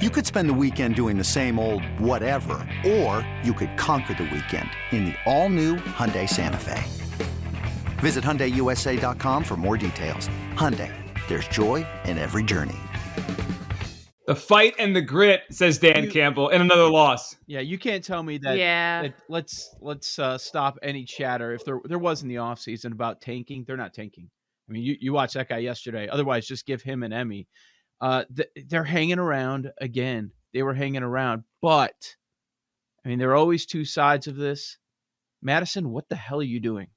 You could spend the weekend doing the same old whatever, or you could conquer the weekend in the all-new Hyundai Santa Fe. Visit HyundaiUSA.com for more details. Hyundai, there's joy in every journey. The fight and the grit, says Dan You- Campbell, and another loss. Yeah, you can't tell me that. Yeah. that- let's let's uh, stop any chatter. If there there was in the offseason about tanking, they're not tanking. I mean, you you watched that guy yesterday. Otherwise, just give him an Emmy. Uh, th- they're hanging around again. They were hanging around, but I mean, there are always two sides of this. Mattison, what the hell are you doing?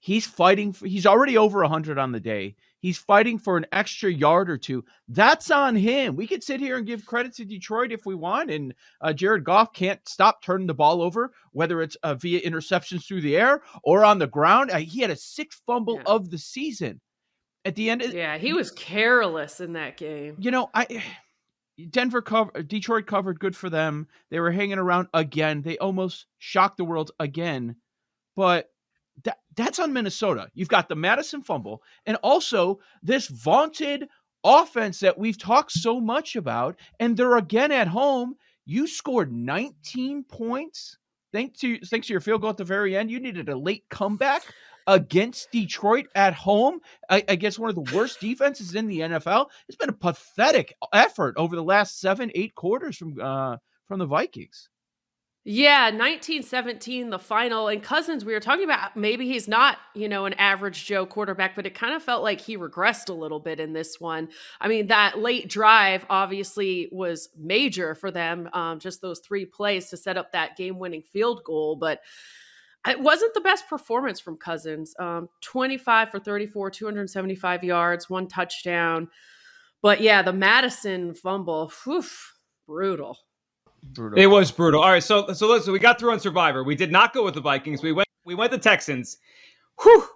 He's fighting for. He's already over hundred on the day. He's fighting for an extra yard or two. That's on him. We could sit here and give credit to Detroit if we want, and uh, Jared Goff can't stop turning the ball over, whether it's uh, via interceptions through the air or on the ground. Uh, he had a sixth fumble Yeah. of the season. At the end, of, Yeah, he was careless in that game. you know, I eh, Denver cover Detroit covered good for them. They were hanging around again. They almost shocked the world again. But that that's on Minnesota. You've got the Mattison fumble and also this vaunted offense that we've talked so much about and they're again at home. You scored 19 points. Thanks to thanks to your field goal at the very end. You needed a late comeback against Detroit at home I- against one of the worst defenses in the NFL. It's been a pathetic effort over the last seven, eight quarters from uh, from the Vikings. Yeah, 1917, the final. And Cousins, we were talking about maybe he's not, you know, an average Joe quarterback, but it kind of felt like he regressed a little bit in this one. I mean, that late drive obviously was major for them, um, just those three plays to set up that game winning field goal. But it wasn't the best performance from Cousins. Um, 25 for 34, 275 yards, one touchdown. But yeah, the Mattison fumble, whew, brutal. Brutal. It was brutal. All right, so so listen, we got through on Survivor. We did not go with the Vikings. We went we went the Texans. Whew.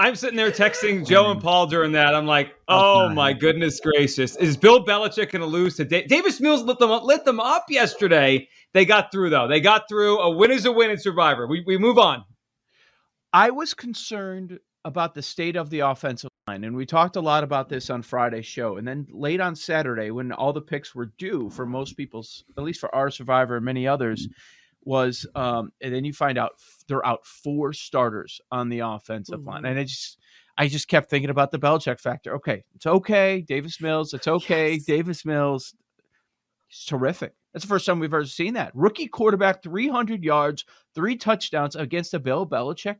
I'm sitting there texting Joe and Paul during that. I'm like, oh my goodness gracious, is Bill Belichick going to lose to da- Davis Mills? Lit them up, lit them up yesterday. They got through though. They got through. A win is a win in Survivor. We we move on. I was concerned about the state of the offensive line, and we talked a lot about this on Friday's show. And then late on Saturday, when all the picks were due for most people's, at least for our survivor and many others, was um, and then you find out they're out four starters on the offensive line, Mhm. and I just. I just kept thinking about the Belichick factor. Okay, it's okay, Davis Mills. It's okay, Yes. Davis Mills. It's terrific. That's the first time we've ever seen that. Rookie quarterback, 300 yards, three touchdowns against a Bill Belichick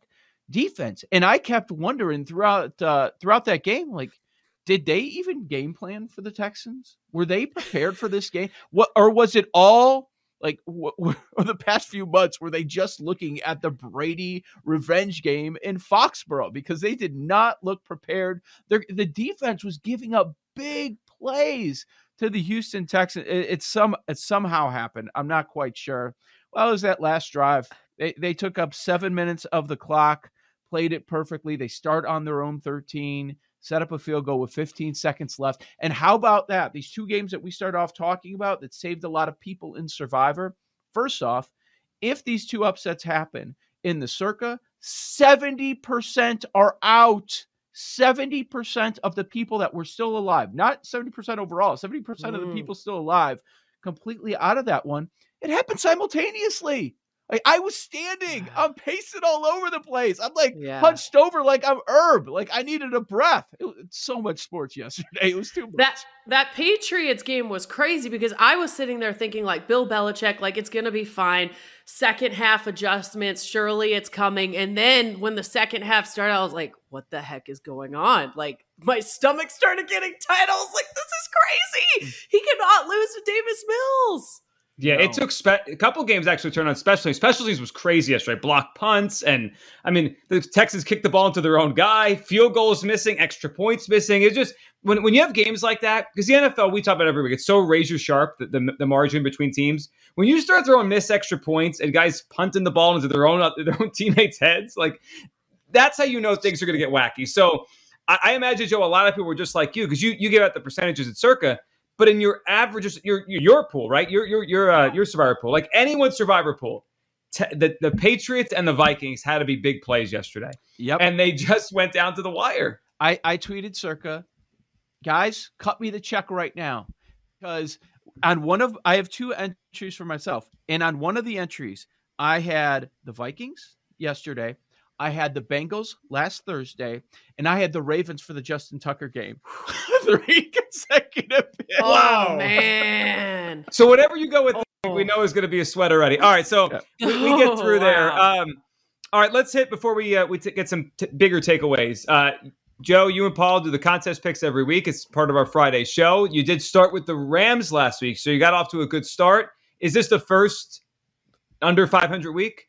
defense. And I kept wondering throughout uh, throughout that game, like, did they even game plan for the Texans? Were they prepared for this game? What or was it all like the past few months? Were they just looking at the Brady revenge game in Foxborough because they did not look prepared? The defense was giving up big plays to the Houston Texans. It, it's some it somehow happened. I'm not quite sure. Well, it was that last drive. They they took up seven minutes of the clock, played it perfectly. They start on their own 13, set up a field goal with 15 seconds left. And how about that? These two games that we started off talking about that saved a lot of people in Survivor. First off, if these two upsets happen in the circa, 70% are out. 70% of the people that were still alive, not 70% overall, 70% of the Mm. people still alive, completely out of that one. It happened simultaneously. Like I was standing, I'm pacing all over the place. I'm like Yeah. hunched over like I'm herb. Like I needed a breath. It was so much sports yesterday. It was too much. That that Patriots game was crazy because I was sitting there thinking like Bill Belichick, like it's gonna be fine. Second half adjustments, surely it's coming. And then when the second half started, I was like, what the heck is going on? Like my stomach started getting tight. I was like, this is crazy. Mm. He cannot lose to Davis Mills. Yeah, No. it took spe- a couple games actually turned on special teams. Special teams was crazy yesterday. Block punts, and I mean the Texans kicked the ball into their own guy. Field goals missing, extra points missing. It's just when when you have games like that because the NFL we talk about every week. It's so razor sharp the, the the margin between teams. When you start throwing missed extra points and guys punting the ball into their own their own teammates' heads, like that's how you know things are going to get wacky. So I, I imagine Joe, a lot of people were just like you because you you give out the percentages at Circa. But in your average, your your, your pool, right? Your your your uh, your survivor pool, like anyone's survivor pool, te- the the Patriots and the Vikings had to be big plays yesterday, Yep. and they just went down to the wire. I, I tweeted circa, guys, cut me the check right now. Because on one of I have two entries for myself. And on one of the entries, I had the Vikings yesterday. I had the Bengals last Thursday, and I had the Ravens for the Justin Tucker game. Three consecutive picks. Oh man. So whatever you go with, Oh. we know is going to be a sweat already. All right, so Yeah. we, we get through Oh, there. wow. Um, all right, let's hit before we uh, we t- get some t- bigger takeaways. Uh, Joe, you and Paul do the contest picks every week. It's part of our Friday show. You did start with the Rams last week, so you got off to a good start. Is this the first under 500 week?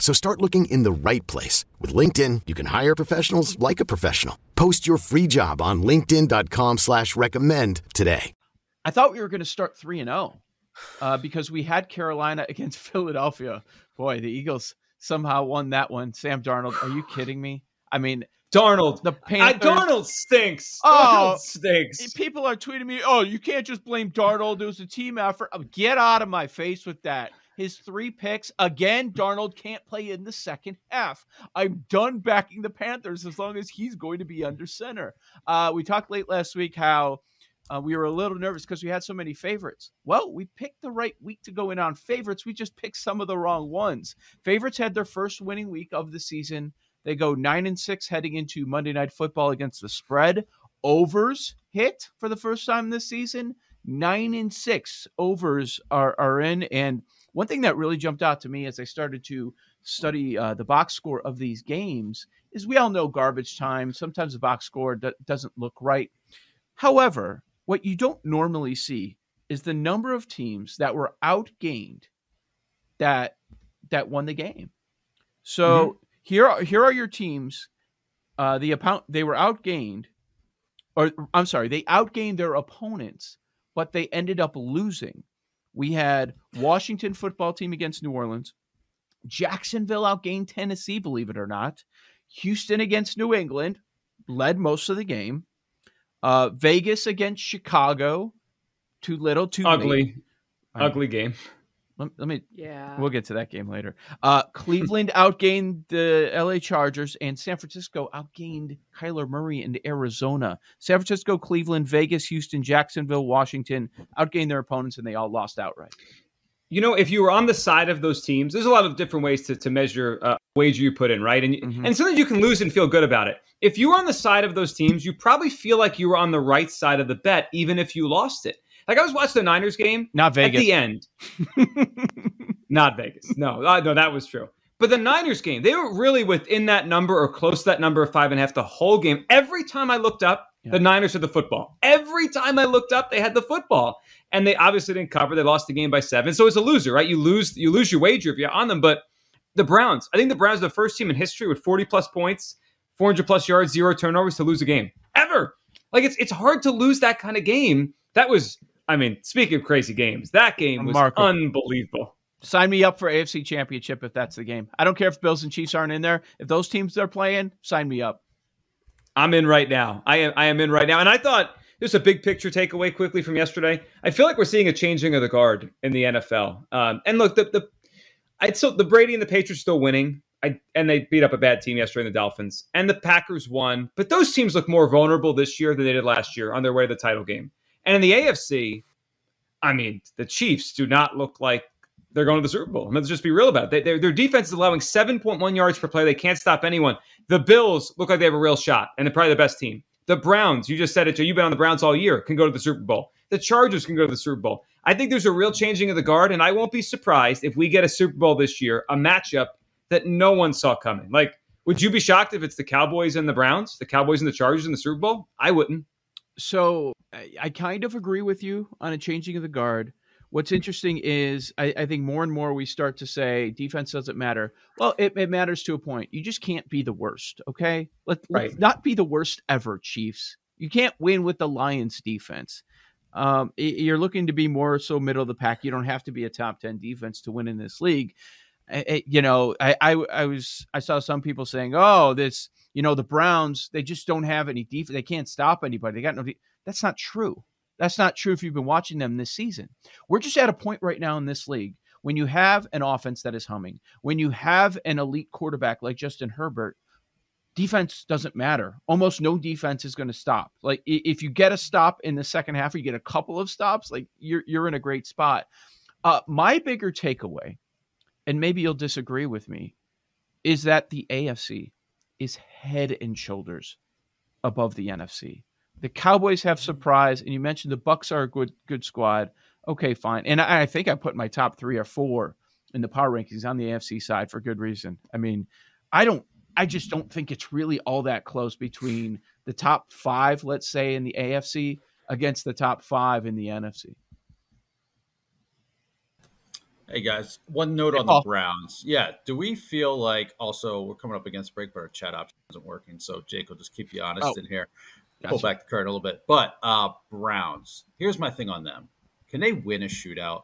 So start looking in the right place. With LinkedIn, you can hire professionals like a professional. Post your free job on linkedin.com slash recommend today. I thought we were going to start 3 and 0 uh, because we had Carolina against Philadelphia. Boy, the Eagles somehow won that one. Sam Darnold, are you kidding me? I mean, Darnold. the I, Panthers. Darnold stinks. Oh, Darnold stinks. People are tweeting me, oh, you can't just blame Darnold. It was a team effort. Oh, Get out of my face with that. His three picks. Again, Darnold can't play in the second half. I'm done backing the Panthers as long as he's going to be under center. Uh, we talked late last week how uh, we were a little nervous because we had so many favorites. Well, we picked the right week to go in on favorites. We just picked some of the wrong ones. Favorites had their first winning week of the season. They go nine and six heading into Monday Night Football against the spread. Overs hit for the first time this season. Nine and six overs are, are in. And one thing that really jumped out to me as I started to study uh, the box score of these games is we all know garbage time. Sometimes the box score do- doesn't look right. However, what you don't normally see is the number of teams that were outgained that that won the game. So here are here are your teams. Uh, the opponent they were outgained, or I'm sorry, they outgained their opponents, but they ended up losing. We had Washington football team against New Orleans, Jacksonville outgained Tennessee, believe it or not. Houston against New England led most of the game. Uh, Vegas against Chicago, too little, too ugly, right, ugly game. Let, let me Yeah. We'll get to that game later. Uh, Cleveland outgained the LA Chargers, and San Francisco outgained Kyler Murray and Arizona. San Francisco, Cleveland, Vegas, Houston, Jacksonville, Washington outgained their opponents, and they all lost outright. You know, if you were on the side of those teams, there's a lot of different ways to, to measure uh, wager you put in, right? And Mhm. and sometimes you can lose and feel good about it. If you were on the side of those teams, you probably feel like you were on the right side of the bet, even if you lost it. Like I was watching the Niners game Not Vegas at the end. Not Vegas. No, uh, no, that was true. But the Niners game, they were really within that number or close to that number of five and a half the whole game. Every time I looked up, Yeah. the Niners had the football. Every time I looked up, they had the football. And they obviously didn't cover. They lost the game by seven. So it's a loser, right? You lose, you lose your wager if you're on them. But the Browns, I think the Browns are the first team in history with 40 plus points, 400 plus yards, zero turnovers to lose a game. Ever. Like it's it's hard to lose that kind of game. That was, I mean, speaking of crazy games, that game was Remarkable. unbelievable. Sign me up for AFC Championship if that's the game. I don't care if Bills and Chiefs aren't in there. If those teams are playing, sign me up. I'm in right now. I am I am in right now. And I thought just a big picture takeaway quickly from yesterday. I feel like we're seeing a changing of the guard in the NFL. Um, and look, the the I still the Brady and the Patriots still winning. I, and they beat up a bad team yesterday in the Dolphins. And the Packers won. But those teams look more vulnerable this year than they did last year on their way to the title game. And in the AFC, I mean, the Chiefs do not look like they're going to the Super Bowl. Let's just be real about it. They, their defense is allowing 7.1 yards per play. They can't stop anyone. The Bills look like they have a real shot, and they're probably the best team. The Browns, you just said it, Joe. You've been on the Browns all year, can go to the Super Bowl. The Chargers can go to the Super Bowl. I think there's a real changing of the guard, and I won't be surprised if we get a Super Bowl this year, a matchup that no one saw coming. Like, would you be shocked if it's the Cowboys and the Browns, the Cowboys and the Chargers in the Super Bowl? I wouldn't. So I, I kind of agree with you on a changing of the guard. What's interesting is I, I, think more and more we start to say defense doesn't matter. Well, it, it matters to a point. You just can't be the worst. Okay, Let, right. let's not be the worst ever, Chiefs. You can't win with the Lions defense. Um, you're looking to be more so middle of the pack. You don't have to be a top ten defense to win in this league. It, you know, I, I I was I saw some people saying, "Oh, this you know the Browns they just don't have any defense. They can't stop anybody. They got no." De-. That's not true. That's not true if you've been watching them this season. We're just at a point right now in this league when you have an offense that is humming, when you have an elite quarterback like Justin Herbert, defense doesn't matter. Almost no defense is going to stop. Like if you get a stop in the second half or you get a couple of stops, like you're you're in a great spot. Uh, my bigger takeaway, and maybe you'll disagree with me, is that the AFC is head and shoulders above the NFC. The Cowboys have mm-hmm. surprise, and you mentioned the Bucs are a good good squad. Okay, fine. And I, I think I put my top three or four in the power rankings on the AFC side for good reason. I mean, I don't I just don't think it's really all that close between the top five, let's say, in the AFC against the top five in the NFC. Hey guys, one note hey, on Paul. the Browns. Yeah, do we feel like also we're coming up against break, but our chat option isn't working? So Jake will just keep you honest oh. in here. Gotcha. Pull back the curtain a little bit. But uh Browns, here's my thing on them. Can they win a shootout?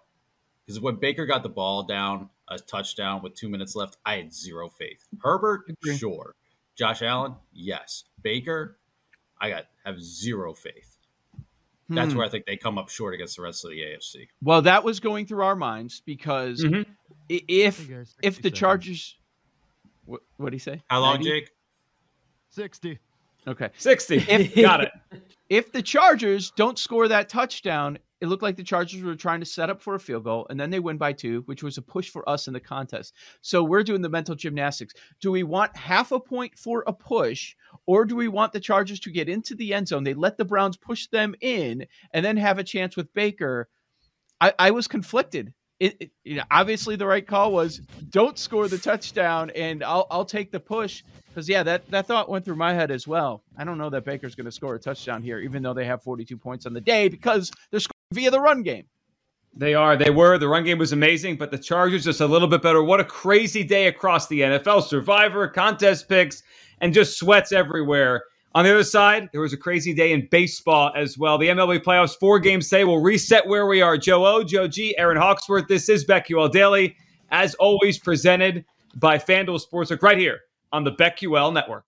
Because when Baker got the ball down, a touchdown with two minutes left, I had zero faith. Herbert, sure. Josh Allen, yes. Baker, I got have zero faith. That's hmm. where I think they come up short against the rest of the AFC. Well, that was going through our minds because mm-hmm. if if the Chargers, what what do you say? How long, 90? Jake? Sixty. Okay. 60. If, Got it. If the Chargers don't score that touchdown, it looked like the Chargers were trying to set up for a field goal, and then they win by two, which was a push for us in the contest. So we're doing the mental gymnastics. Do we want half a point for a push, or do we want the Chargers to get into the end zone? They let the Browns push them in and then have a chance with Baker. I, I was conflicted it, it, you know, obviously the right call was don't score the touchdown and I'll I'll take the push because yeah that that thought went through my head as well. I don't know that Baker's going to score a touchdown here even though they have 42 points on the day because they're via the run game. They are. They were. The run game was amazing, but the Chargers just a little bit better. What a crazy day across the NFL. Survivor, contest picks, and just sweats everywhere. On the other side, there was a crazy day in baseball as well. The MLB playoffs, four games today. We'll reset where we are. Joe O, Joe G, Aaron Hawksworth. This is BetQL Daily, as always, presented by FanDuel Sportsbook right here on the BetQL Network.